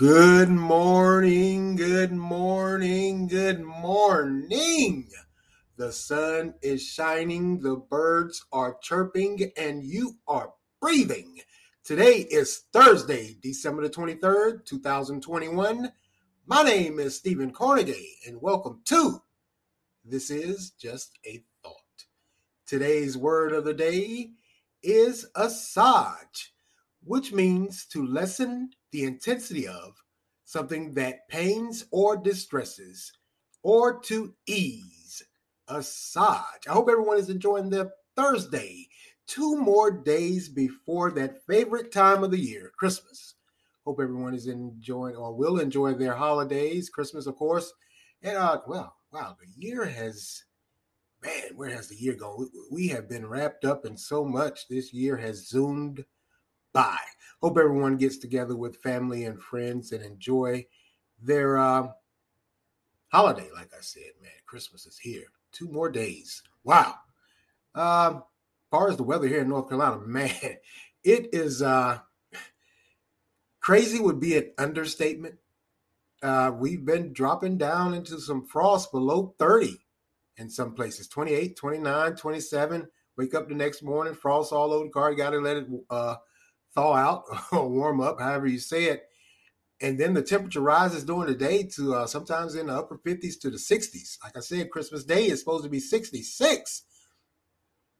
Good morning, good morning, good morning. The sun is shining, the birds are chirping, and you are breathing. Today is Thursday, December the 23rd, 2021. My name is Stephen Carnegie, and welcome to This is Just a Thought. Today's word of the day is assuage, which means to lessen the intensity of something that pains or distresses, or to ease. Assuage. I hope everyone is enjoying their Thursday. Two more days before that favorite time of the year, Christmas. Hope everyone is enjoying or will enjoy their holidays, Christmas, of course. And uh, well, wow, the year has, man, where has the year gone? We have been wrapped up in so much. This year has zoomed by. Hope everyone gets together with family and friends and enjoy their uh, holiday. Like I said, man, Christmas is here. Two more days. Wow. Um, as far as the weather here in North Carolina, man, it is uh, crazy would be an understatement. Uh, we've been dropping down into some frost below 30 in some places 28, 29, 27. Wake up the next morning, frost all over the car. You got to let it uh, thaw out or warm up, however you say it. And then the temperature rises during the day to uh, sometimes in the upper 50s to the 60s. Like I said, Christmas Day is supposed to be 66.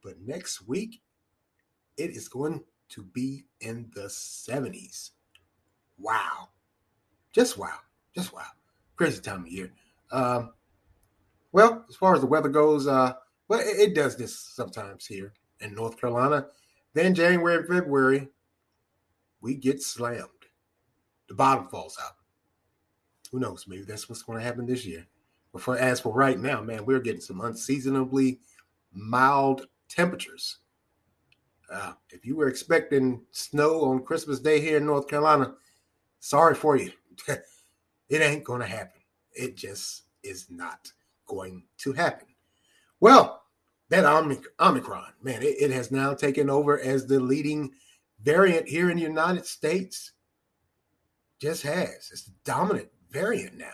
But next week, it is going to be in the 70s. Wow. Just wow. Just wow. Crazy time of year. Um, well, as far as the weather goes, uh, well, it, it does this sometimes here in North Carolina. Then January and February, we get slammed. The bottom falls out. Who knows? Maybe that's what's going to happen this year. But for as for right now, man, we're getting some unseasonably mild temperatures. Uh, if you were expecting snow on Christmas Day here in North Carolina, sorry for you. it ain't going to happen. It just is not going to happen. Well, that Omicron, man, it, it has now taken over as the leading variant here in the United States just has. It's the dominant variant now.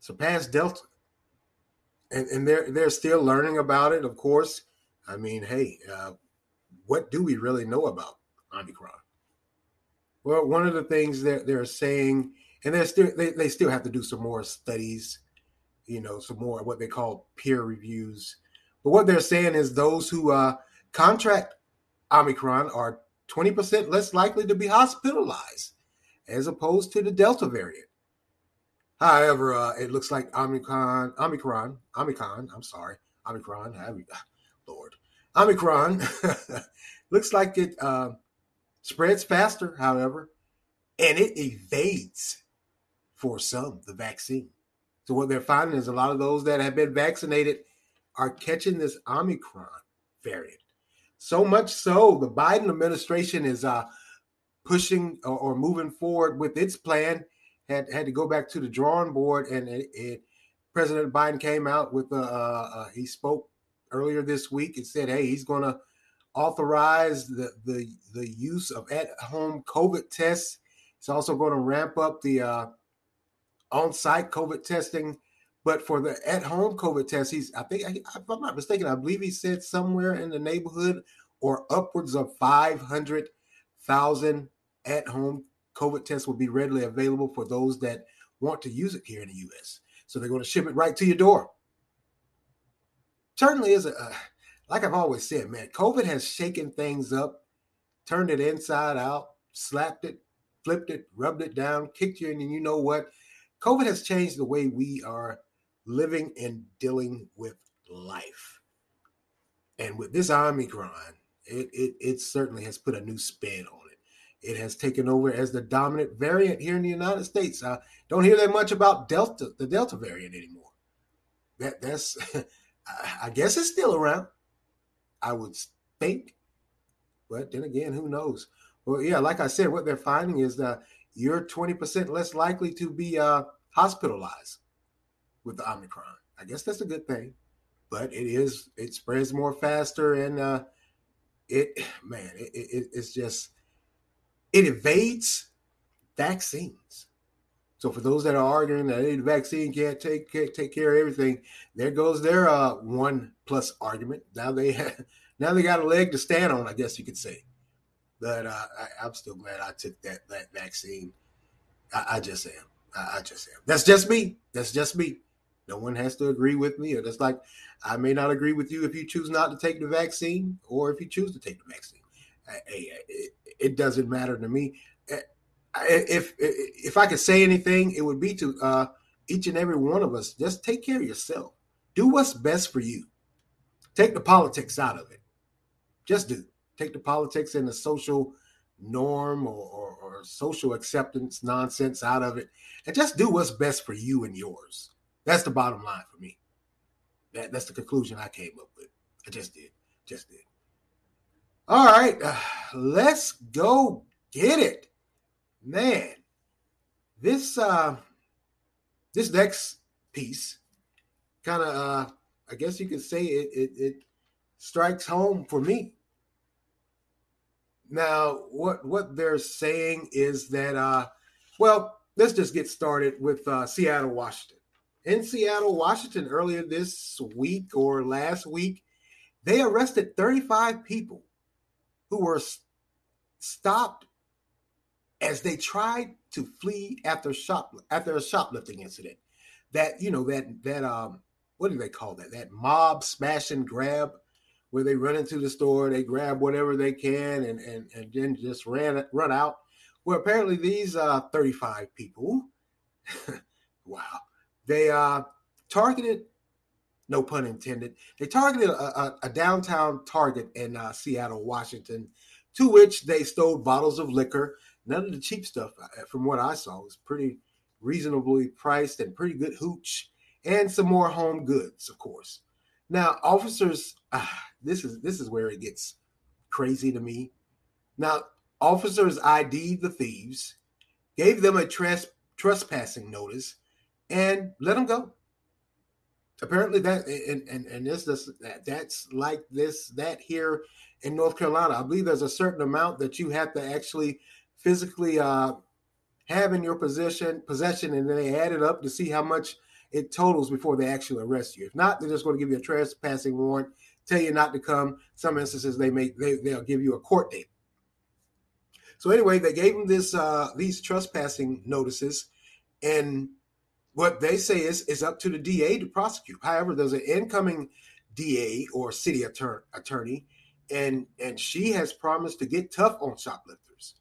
Surpassed Delta. And, and they're they're still learning about it, of course. I mean, hey, uh, what do we really know about Omicron? Well, one of the things that they're saying, and they're still they, they still have to do some more studies, you know, some more what they call peer reviews. But what they're saying is those who uh, contract Omicron are 20% less likely to be hospitalized as opposed to the Delta variant. However, uh, it looks like Omicron, Omicron, Omicron, I'm sorry, Omicron, Lord, Omicron looks like it uh, spreads faster, however, and it evades for some the vaccine. So what they're finding is a lot of those that have been vaccinated are catching this Omicron variant. So much so, the Biden administration is uh, pushing or, or, moving forward with its plan. Had had to go back to the drawing board, and it, it, President Biden came out with a. He spoke earlier this week and said, "Hey, he's going to authorize the the the use of at home COVID tests. He's also going to ramp up the uh, on site COVID testing." But for the at-home COVID test, he's I think if I'm not mistaken, I believe he said somewhere in the neighborhood or upwards of 500,000 at-home COVID tests will be readily available for those that want to use it here in the U.S. So they're going to ship it right to your door. Certainly is a, like I've always said, man. COVID has shaken things up, turned it inside out, slapped it, flipped it, rubbed it down, kicked you, and you know what? COVID has changed the way we are living and dealing with life. And with this Omicron, it, it, it certainly has put a new spin on it. It has taken over as the dominant variant here in the United States. I don't hear that much about Delta, the Delta variant anymore. That that's, I guess it's still around. I would think, but then again, who knows? Well, yeah, like I said, what they're finding is that you're 20% less likely to be uh, hospitalized with the Omicron. I guess that's a good thing, but it is it spreads more faster and uh, it man it, it, it's just it evades vaccines. So for those that are arguing that hey, the vaccine can't take can't take care of everything, there goes their uh, one plus argument. Now they have, now they got a leg to stand on, I guess you could say. But uh, I, am still glad I took that that vaccine. I, I just am. I, I, just am. That's just me. That's just me. No one has to agree with me. Or that's like I may not agree with you if you choose not to take the vaccine, or if you choose to take the vaccine. It, doesn't matter to me if if I could say anything, it would be to uh, each and every one of us: just take care of yourself. Do what's best for you. Take the politics out of it. Just do. Take the politics and the social norm or, or, or social acceptance nonsense out of it, and just do what's best for you and yours. That's the bottom line for me. That, that's the conclusion I came up with. I just did. Just did. All right, uh, let's go get it man, this uh this next piece kind of uh I guess you could say it, it it strikes home for me. Now, what what they're saying is that uh well, let's just get started with uh Seattle, Washington. In Seattle, Washington earlier this week or last week, they arrested 35 people who were stopped as they tried to flee after shop after a shoplifting incident. That you know that that um what do they call that? That mob smash and grab where they run into the store, they grab whatever they can and and, and then just ran run out. Well, apparently these uh 35 people, wow, they uh targeted no pun intended. They targeted a, a, a downtown Target in uh, Seattle, Washington, to which they stole bottles of liquor none of the cheap stuff uh, from what I saw was pretty reasonably priced and pretty good hooch and some more home goods, of course. Now, officers, ah, this is this is where it gets crazy to me. Now, officers ID'd the thieves, gave them a tres- trespassing notice, and let them go. Apparently, that and and, and this, this that, that's like this that here in North Carolina. I believe there's a certain amount that you have to actually physically uh, have in your position possession, and then they add it up to see how much it totals before they actually arrest you. If not, they're just going to give you a trespassing warrant, tell you not to come. Some instances they make they, they'll give you a court date. So anyway, they gave them this uh, these trespassing notices, and what they say is is up to the DA to prosecute. However, there's an incoming DA or city attorney, and and she has promised to get tough on shoplifters.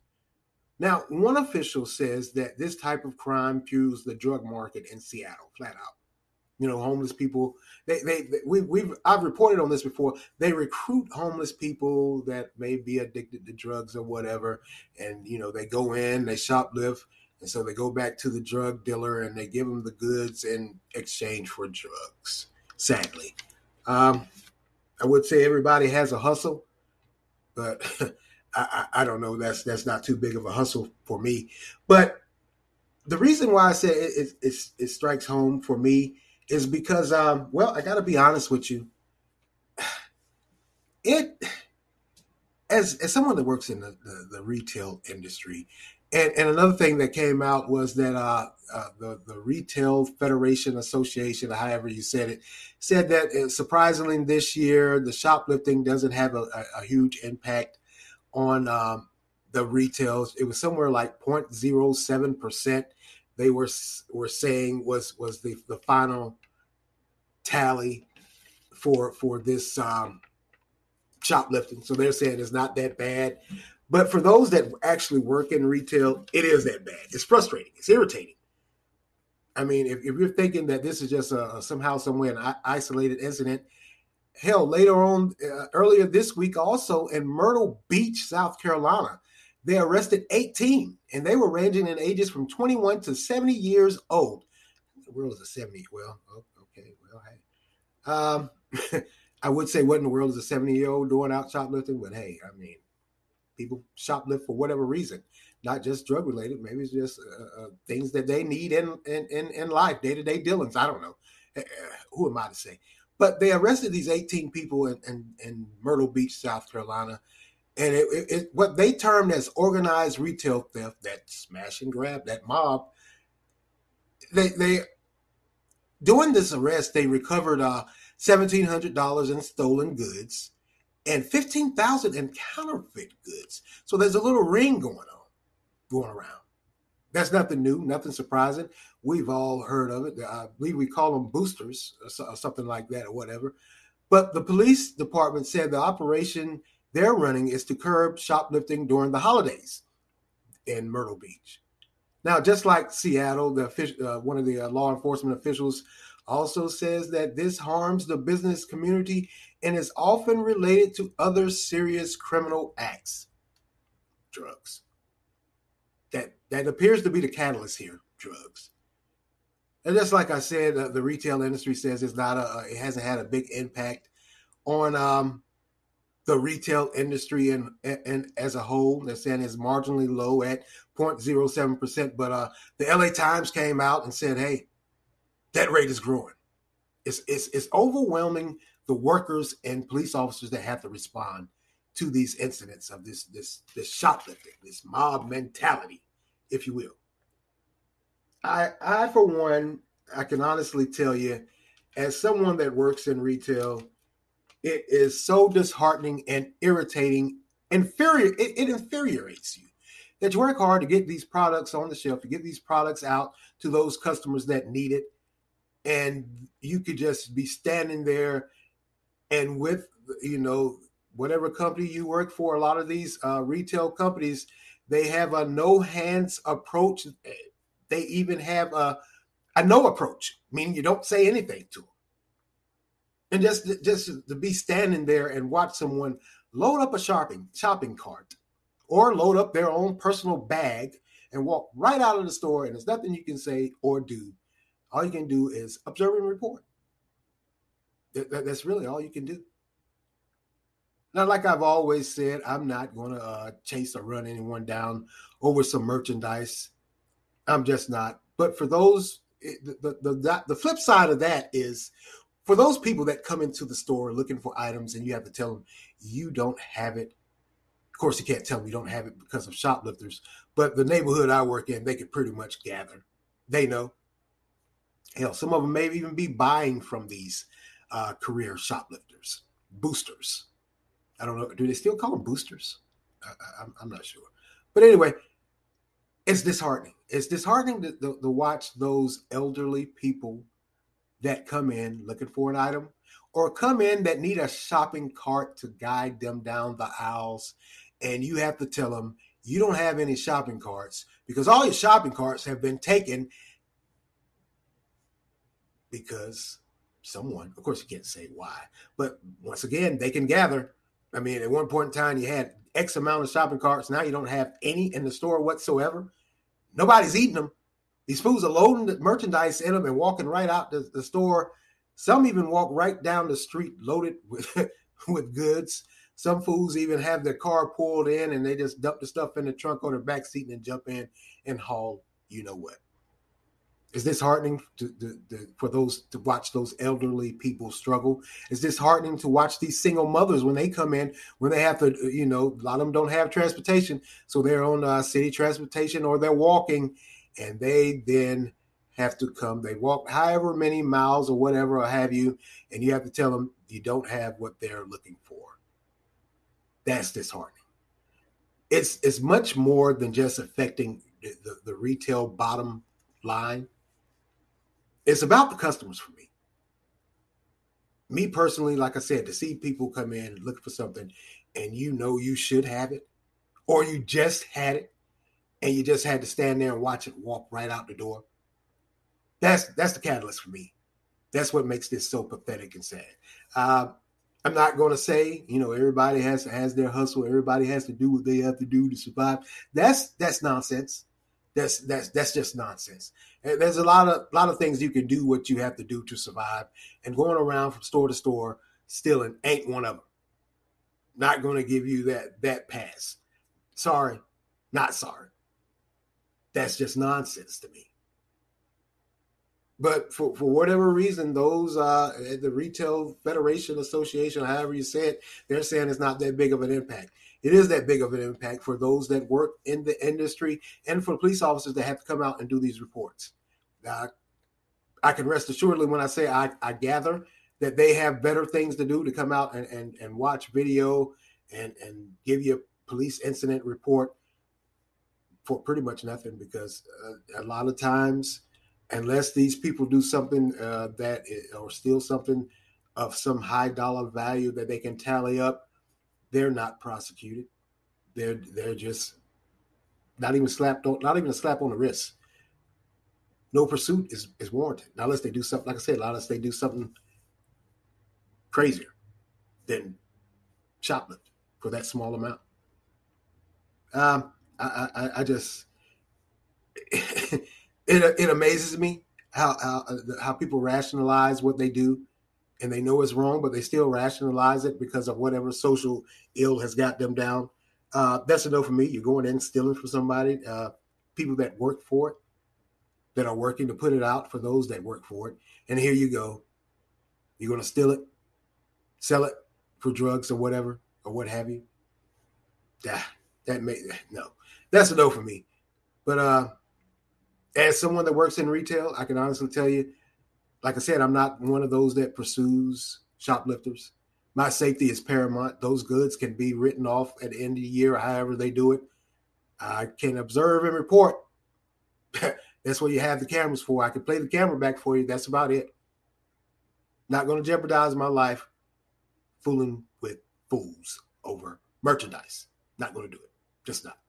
Now, one official says that this type of crime fuels the drug market in Seattle, flat out. You know, homeless people. They, they, they we, we've I've reported on this before. They recruit homeless people that may be addicted to drugs or whatever, and you know they go in, they shoplift, and so they go back to the drug dealer and they give them the goods in exchange for drugs. Sadly, um, I would say everybody has a hustle, but I, I, don't know. That's that's not too big of a hustle for me. But the reason why I say it, it, it, it strikes home for me is because, um, well, I got to be honest with you. It, as as someone that works in the, the, the retail industry, and, and another thing that came out was that uh, uh, the the Retail Federation Association, however you said it, said that uh, surprisingly this year the shoplifting doesn't have a, a, a huge impact on um, the retails. It was somewhere like 0.07 percent. They were were saying was was the the final tally for for this um, shoplifting. So they're saying it's not that bad. But for those that actually work in retail, it is that bad. It's frustrating. It's irritating. I mean, if, if you're thinking that this is just a, somehow, somewhere an isolated incident, hell, later on, uh, earlier this week, also in Myrtle Beach, South Carolina, they arrested 18, and they were ranging in ages from 21 to 70 years old. The world is a 70. Well, okay, well, hey. Um, I would say, what in the world is a 70 year old doing out shoplifting? But hey, I mean, people shoplift for whatever reason, not just drug related. Maybe it's just uh, uh, things that they need in in in, life, day to day dealings. I don't know. Uh, who am I to say? But they arrested these 18 people in, in, in Myrtle Beach, South Carolina. And it, it, it, what they termed as organized retail theft, that smash and grab, that mob, they they during this arrest they recovered uh seventeen hundred dollars in stolen goods and fifteen thousand in counterfeit goods. So there's a little ring going on, going around. That's nothing new, nothing surprising. We've all heard of it. I believe we call them boosters or something like that or whatever. But the police department said the operation they're running is to curb shoplifting during the holidays in Myrtle Beach. Now, just like Seattle, the uh, one of the uh, law enforcement officials also says that this harms the business community and is often related to other serious criminal acts. Drugs. That that appears to be the catalyst here. Drugs. And just like I said, uh, the retail industry says it's not a, it hasn't had a big impact on um, the retail industry and, and as a whole. They're saying it's marginally low at 0.07%. But uh, the LA Times came out and said, hey, that rate is growing. It's, it's, it's overwhelming the workers and police officers that have to respond to these incidents of this this this shoplifting, this mob mentality, if you will. I I for one, I can honestly tell you, as someone that works in retail, it is so disheartening and irritating, inferior. It, it infuriates you that you work hard to get these products on the shelf, to get these products out to those customers that need it, and you could just be standing there, and with you know whatever company you work for, a lot of these uh, retail companies they have a no hands approach. They even have a a no approach, meaning you don't say anything to them and just just to be standing there and watch someone load up a shopping shopping cart or load up their own personal bag and walk right out of the store and there's nothing you can say or do all you can do is observe and report. That, that, that's really all you can do. Now like i've always said i'm not going to uh, chase or run anyone down over some merchandise. I'm just not. But for those the, the, the, the flip side of that is for those people that come into the store looking for items and you have to tell them you don't have it. Of course you can't tell them you don't have it because of shoplifters but the neighborhood i work in they could pretty much gather. They know hell some of them may even be buying from these uh, career shoplifters boosters. I don't know do they still call them boosters? I, am not sure. But anyway it's disheartening. It's disheartening to, to, to watch those elderly people that come in looking for an item or come in that need a shopping cart to guide them down the aisles and you have to tell them you don't have any shopping carts because all your shopping carts have been taken because someone of course you can't say why but once again they can gather i mean at one point in time you had x amount of shopping carts now you don't have any in the store whatsoever nobody's eating them these fools are loading the merchandise in them and walking right out the, the store. Some even walk right down the street loaded with with goods. Some fools even have their car pulled in and they just dump the stuff in the trunk or the back seat and jump in and haul you know what. Is this heartening to, to, to, for those to watch those elderly people struggle? Is this heartening to watch these single mothers when they come in when they have to, you know, a lot of them don't have transportation, so they're on uh, city transportation or they're walking and they then have to come. They walk however many miles or whatever or have you, and you have to tell them you don't have what they're looking for. That's disheartening. It's it's much more than just affecting the, the, the retail bottom line. It's about the customers for me. Me personally, like I said, to see people come in looking for something and you know you should have it, or you just had it, and you just had to stand there and watch it walk right out the door. That's that's the catalyst for me. That's what makes this so pathetic and sad. Uh, I'm not going to say, you know, everybody has has their hustle. Everybody has to do what they have to do to survive. That's that's nonsense. That's that's that's just nonsense. And there's a lot of lot of things you can do what you have to do to survive, and going around from store to store stealing ain't one of them. Not going to give you that that pass. Sorry, not sorry. That's just nonsense to me. But for, for whatever reason, those uh, the Retail Federation Association, however you say it, they're saying it's not that big of an impact. It is that big of an impact for those that work in the industry and for police officers that have to come out and do these reports. Uh, I can rest assuredly when I say I, I gather that they have better things to do to come out and, and, and watch video and, and give you a police incident report for pretty much nothing because uh, a lot of times, unless these people do something uh, that is, or steal something of some high dollar value that they can tally up, they're not prosecuted. They're they're just not even slapped on, not even a slap on the wrist. No pursuit is, is warranted. Not unless they do something, like I said, unless they do something crazier than shoplift for that small amount. Um, I, I, I just it it amazes me how how how people rationalize what they do, and they know it's wrong, but they still rationalize it because of whatever social ill has got them down. Uh, that's a no for me. You're going in stealing from somebody. Uh, people that work for it, that are working to put it out for those that work for it, and here you go. You're going to steal it, sell it for drugs or whatever or what have you. Yeah, that may no, that's a no for me. But uh, as someone that works in retail, I can honestly tell you, like I said, I'm not one of those that pursues shoplifters. My safety is paramount. Those goods can be written off at the end of the year, however they do it. I can observe and report. That's what you have the cameras for. I can play the camera back for you. That's about it. Not going to jeopardize my life fooling with fools over merchandise. Not going to do it. Just not.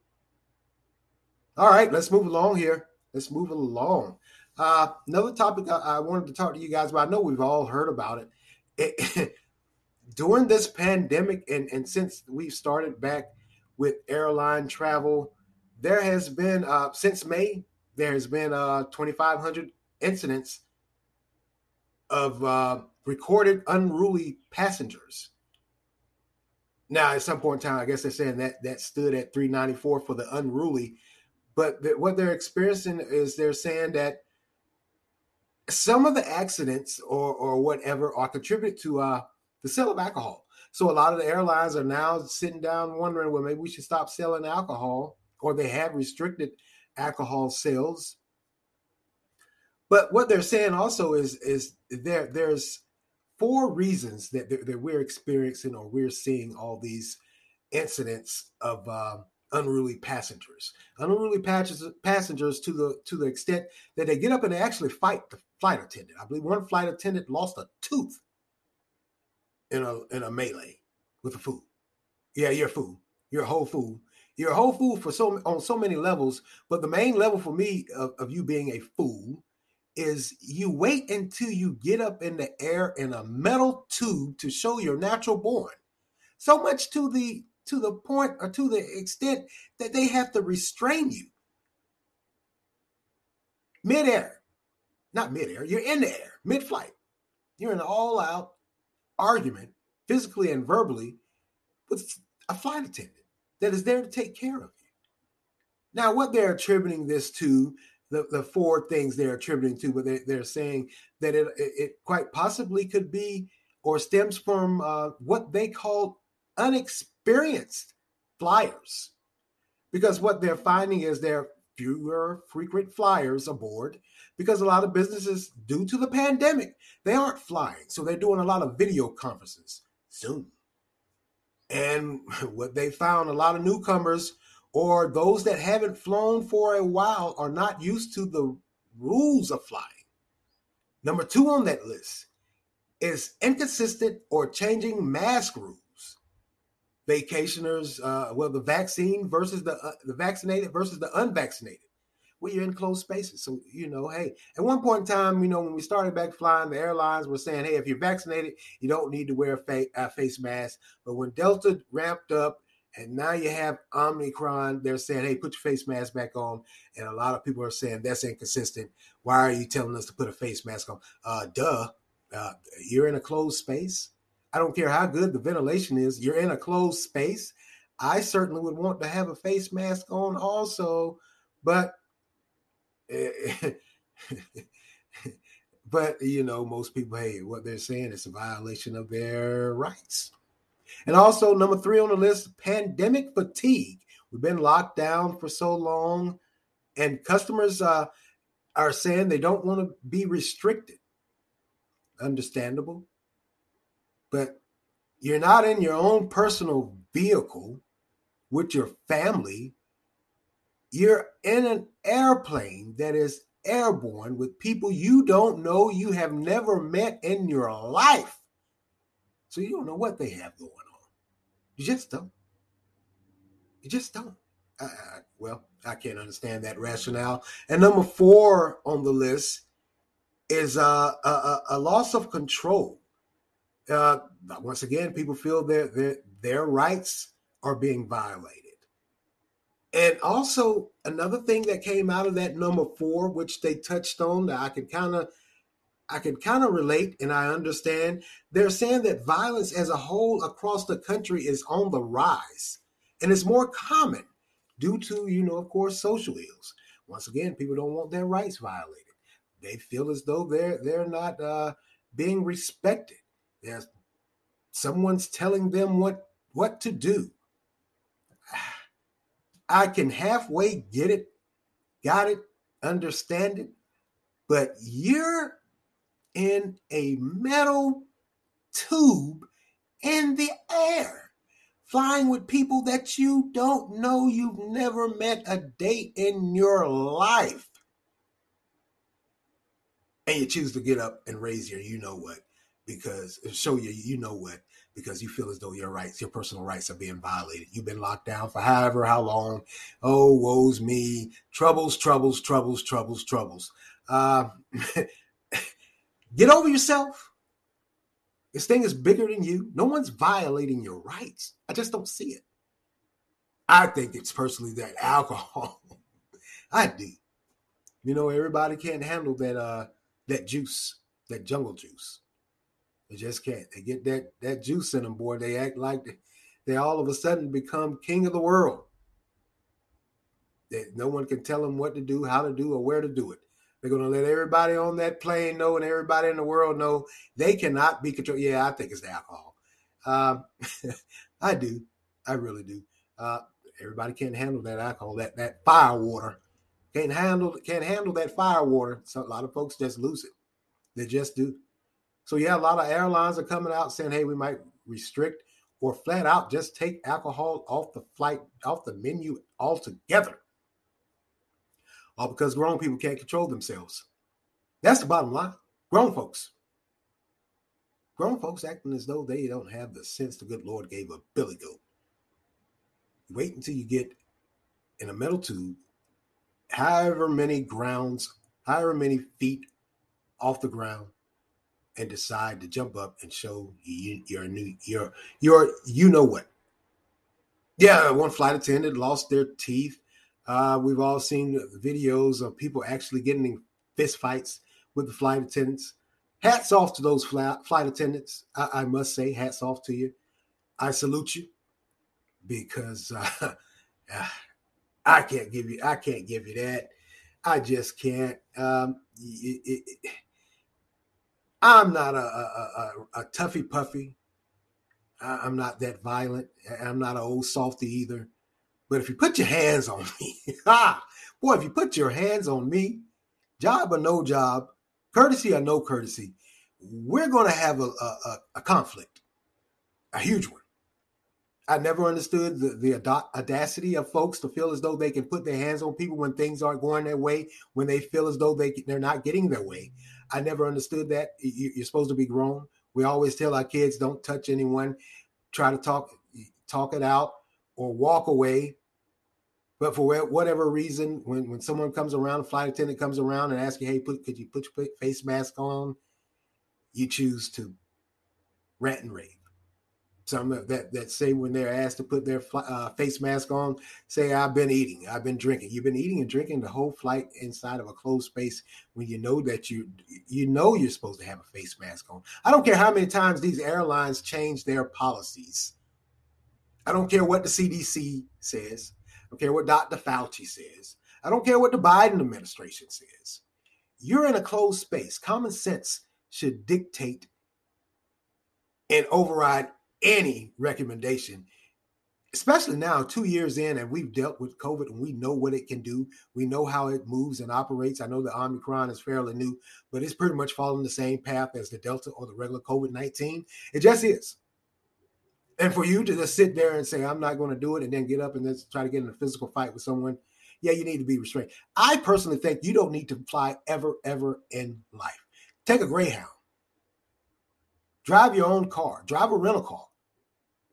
All right, let's move along here. Let's move along. Uh, another topic I, wanted to talk to you guys about. I know we've all heard about it. it during this pandemic, and, and since we've started back with airline travel, there has been uh, since May there has been uh, 2,500 incidents of uh, recorded unruly passengers. Now, at some point in time, I guess they're saying that that stood at 394 for the unruly, but what they're experiencing is they're saying that some of the accidents or or whatever are contributed to uh, the sale of alcohol. So a lot of the airlines are now sitting down wondering, well, maybe we should stop selling alcohol, or they have restricted alcohol sales. But what they're saying also is is there there's four reasons that, that we're experiencing or we're seeing all these incidents of uh, unruly passengers. Unruly passengers to the to the extent that they get up and they actually fight the flight attendant. I believe one flight attendant lost a tooth in a in a melee with a fool. Yeah, you're a fool. You're a whole fool. You're a whole fool for so on so many levels. But the main level for me of, of you being a fool is you wait until you get up in the air in a metal tube to show your natural born. So much to the to the point or to the extent that they have to restrain you. Midair, not midair, you're in the air, mid flight. You're in an all out argument, physically and verbally, with a flight attendant that is there to take care of you. Now, what they're attributing this to, the, the four things they're attributing to, but they, they're saying that it, it quite possibly could be or stems from uh, what they call unexperienced flyers. Because what they're finding is there are fewer frequent flyers aboard because a lot of businesses, due to the pandemic, they aren't flying. So they're doing a lot of video conferences, Zoom. And what they found a lot of newcomers or those that haven't flown for a while are not used to the rules of flying. Number two on that list is inconsistent or changing mask rules. Vacationers, uh, well, the vaccine versus the uh, the vaccinated versus the unvaccinated well, you're in closed spaces. So, you know, hey, at one point in time, you know, when we started back flying, the airlines were saying, hey, if you're vaccinated, you don't need to wear a, fa- a face mask. But when Delta ramped up and now you have Omicron, they're saying, hey, put your face mask back on. And a lot of people are saying that's inconsistent. Why are you telling us to put a face mask on? Uh, duh. Uh, you're in a closed space. I don't care how good the ventilation is, you're in a closed space. I certainly would want to have a face mask on also, but but you know, most people, hey, what they're saying is a violation of their rights. And also, number three on the list, pandemic fatigue. We've been locked down for so long, and customers uh, are saying they don't want to be restricted. Understandable. But you're not in your own personal vehicle with your family. You're in an airplane that is airborne with people you don't know, you have never met in your life. So you don't know what they have going on. You just don't. You just don't. Well, I can't understand that rationale. And number four on the list is uh, a, a, loss of control. Uh, once again, people feel their, their their rights are being violated. And also another thing that came out of that number four, which they touched on, that I can kind of I can kind of relate and I understand. They're saying that violence as a whole across the country is on the rise and it's more common due to, you know, of course, social ills. Once again, people don't want their rights violated. They feel as though they're they're not uh, being respected. There's someone's telling them what what to do. I can halfway get it, got it, understand it, but you're in a metal tube in the air flying with people that you don't know, you've never met a day in your life. And you choose to get up and raise your you know what because show you you know what because you feel as though your rights, your personal rights are being violated. You've been locked down for however how long. Oh, woe's me. Troubles, troubles, troubles, troubles, troubles. Uh, get over yourself. This thing is bigger than you. No one's violating your rights. I just don't see it. I think it's personally that alcohol. I do. You know, everybody can't handle that uh that juice, that jungle juice. They just can't. They get that that juice in them, boy. They act like they, they all of a sudden become king of the world. That no one can tell them what to do, how to do, or where to do it. They're going to let everybody on that plane know and everybody in the world know they cannot be controlled. Yeah, I think it's the alcohol. Um, I do. I really do. Uh, everybody can't handle that alcohol, that that fire water. Can't handle can't handle that fire water. So a lot of folks just lose it. They just do. So yeah, a lot of airlines are coming out saying, "Hey, we might restrict or flat out just take alcohol off the flight, off the menu altogether." all because grown people can't control themselves. That's the bottom line. Grown folks. Grown folks acting as though they don't have the sense the good Lord gave a billy goat. Wait until you get in a metal tube, however many grounds, however many feet off the ground, and decide to jump up and show you your new your your you know what. Yeah, one flight attendant lost their teeth uh, we've all seen videos of people actually getting in fist fights with the flight attendants. Hats off to those flight, flight attendants. I, I, must say, hats off to you. I salute you because uh, I can't give you. I can't give you that. I just can't. Um, it, it, I'm not a, a, a, a toughy puffy. I'm not that violent. I'm not an old softy either. But if you put your hands on me, ah, boy, if you put your hands on me, job or no job, courtesy or no courtesy, we're going to have a, a, a, conflict, a huge one. I never understood the, the audacity of folks to feel as though they can put their hands on people when things aren't going their way, when they feel as though they, they're not getting their way. I never understood that. You're supposed to be grown. We always tell our kids don't touch anyone, try to talk talk it out or walk away. But for whatever reason, when, when someone comes around, a flight attendant comes around and asks you, hey, put, could you put your face mask on? You choose to rant and rave. Some that that say when they're asked to put their uh, face mask on, say, I've been eating, I've been drinking. You've been eating and drinking the whole flight inside of a closed space when you know that you you know you're supposed to have a face mask on. I don't care how many times these airlines change their policies I don't care what the CDC says. I don't care what Dr. Fauci says. I don't care what the Biden administration says. You're in a closed space. Common sense should dictate and override any recommendation. especially now, two years in, and we've dealt with COVID and we know what it can do. We know how it moves and operates. I know the Omicron is fairly new, but it's pretty much following the same path as the Delta or the regular COVID 19. It just is. And for you to just sit there and say, I'm not going to do it, and then get up and then try to get in a physical fight with someone, yeah, you need to be restrained. I personally think you don't need to fly ever, ever in life. Take a Greyhound, drive your own car, drive a rental car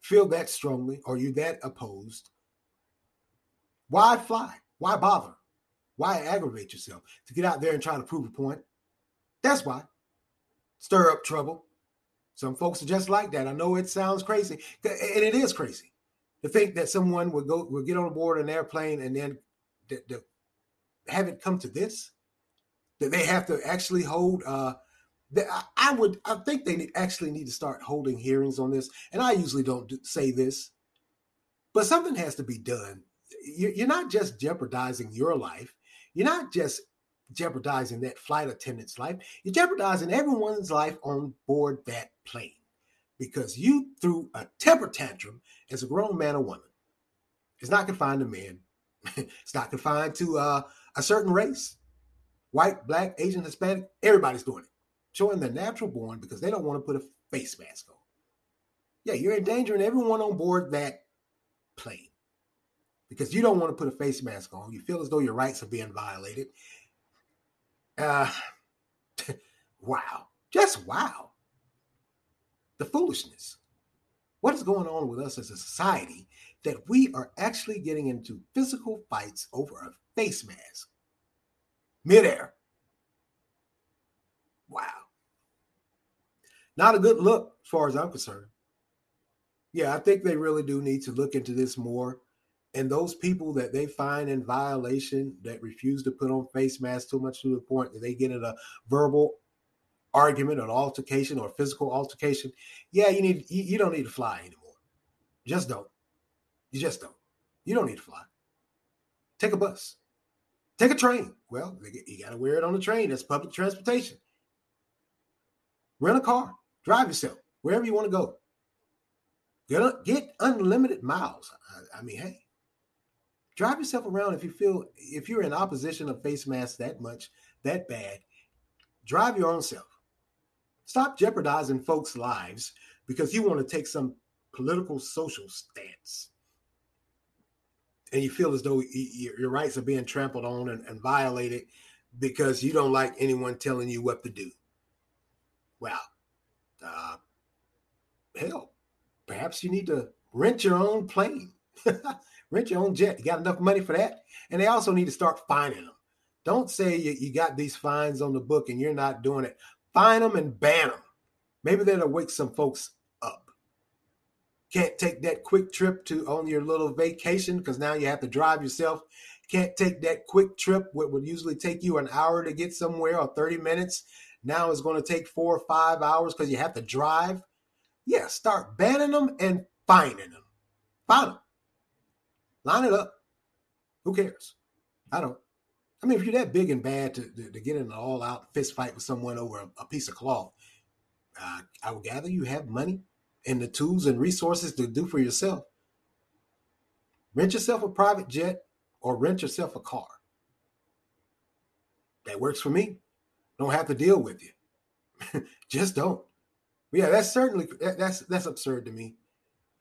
feel that strongly or you that opposed, why fly? Why bother? Why aggravate yourself to get out there and try to prove a point? That's why. Stir up trouble. Some folks are just like that. I know it sounds crazy, and it is crazy to think that someone would go would get on board an airplane and then th- have it come to this that they have to actually hold uh, I would, I think they actually need to start holding hearings on this. And I usually don't say this, but something has to be done. You're not just jeopardizing your life. You're not just jeopardizing that flight attendant's life. You're jeopardizing everyone's life on board that plane because you threw a temper tantrum as a grown man or woman. It's not confined to men. it's not confined to uh, a certain race. White, black, Asian, Hispanic, everybody's doing it showing the natural born because they don't want to put a face mask on. Yeah, you're endangering everyone on board that plane because you don't want to put a face mask on. You feel as though your rights are being violated. Uh, wow. Just wow. The foolishness. What is going on with us as a society that we are actually getting into physical fights over a face mask midair? Wow. Not a good look, as far as I'm concerned. Yeah, I think they really do need to look into this more. And those people that they find in violation that refuse to put on face masks too much to the point that they get in a verbal argument or altercation or physical altercation, yeah, you need you, you don't need to fly anymore. Just don't. You just don't. You don't need to fly. Take a bus. Take a train. Well, you got to wear it on the train. That's public transportation. Rent a car. Drive yourself wherever you want to go. Get, get unlimited miles. I, I mean, hey, drive yourself around if you feel if you're in opposition of face masks that much, that bad. Drive your own self. Stop jeopardizing folks' lives because you want to take some political social stance and you feel as though your rights are being trampled on and, and, violated because you don't like anyone telling you what to do. Well, uh, hell, perhaps you need to rent your own plane, rent your own jet. You got enough money for that? And they also need to start fining them. Don't say you, you got these fines on the book and you're not doing it. Fine them and ban them. Maybe that'll wake some folks up. Can't take that quick trip to on your little vacation because now you have to drive yourself. Can't take that quick trip, what would usually take you an hour to get somewhere or 30 minutes now it's going to take four or five hours because you have to drive. Yeah, start banning them and fining them. Fine them. Line it up. Who cares? I don't. I mean, if you're that big and bad to, to, to get in an all out fist fight with someone over a, a piece of cloth, uh, I would gather you have money and the tools and resources to do for yourself. Rent yourself a private jet or rent yourself a car. That works for me don't have to deal with you. Just don't. yeah, that's certainly that's that's absurd to me.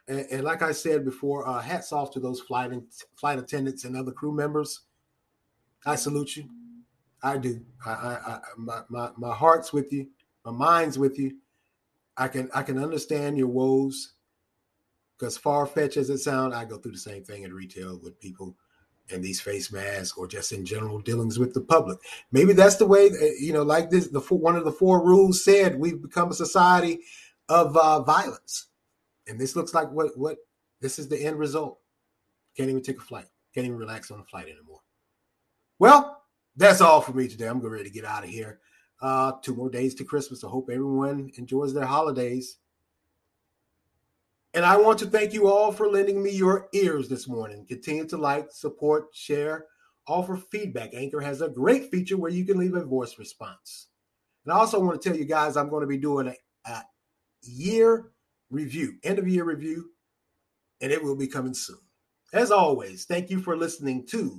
And, and like I said before, uh, hats off to those flight flight attendants and other crew members. I salute you. I do. I, I, I my, my my heart's with you. My mind's with you. I can I can understand your woes. Because far fetched as it sounds, I go through the same thing in retail with people and these face masks or just in general dealings with the public. Maybe that's the way, uh, you know, like this, the one of the four rules said, we've become a society of uh, violence. And this looks like what, what this is the end result. Can't even take a flight. Can't even relax on a flight anymore. Well, that's all for me today. I'm ready to get out of here. Uh, two more days to Christmas. I hope everyone enjoys their holidays. And I want to thank you all for lending me your ears this morning. Continue to like, support, share, offer feedback. Anchor has a great feature where you can leave a voice response. And I also want to tell you guys I'm going to be doing a, a year review, end of year review. and it will be coming soon. As always, thank you for listening to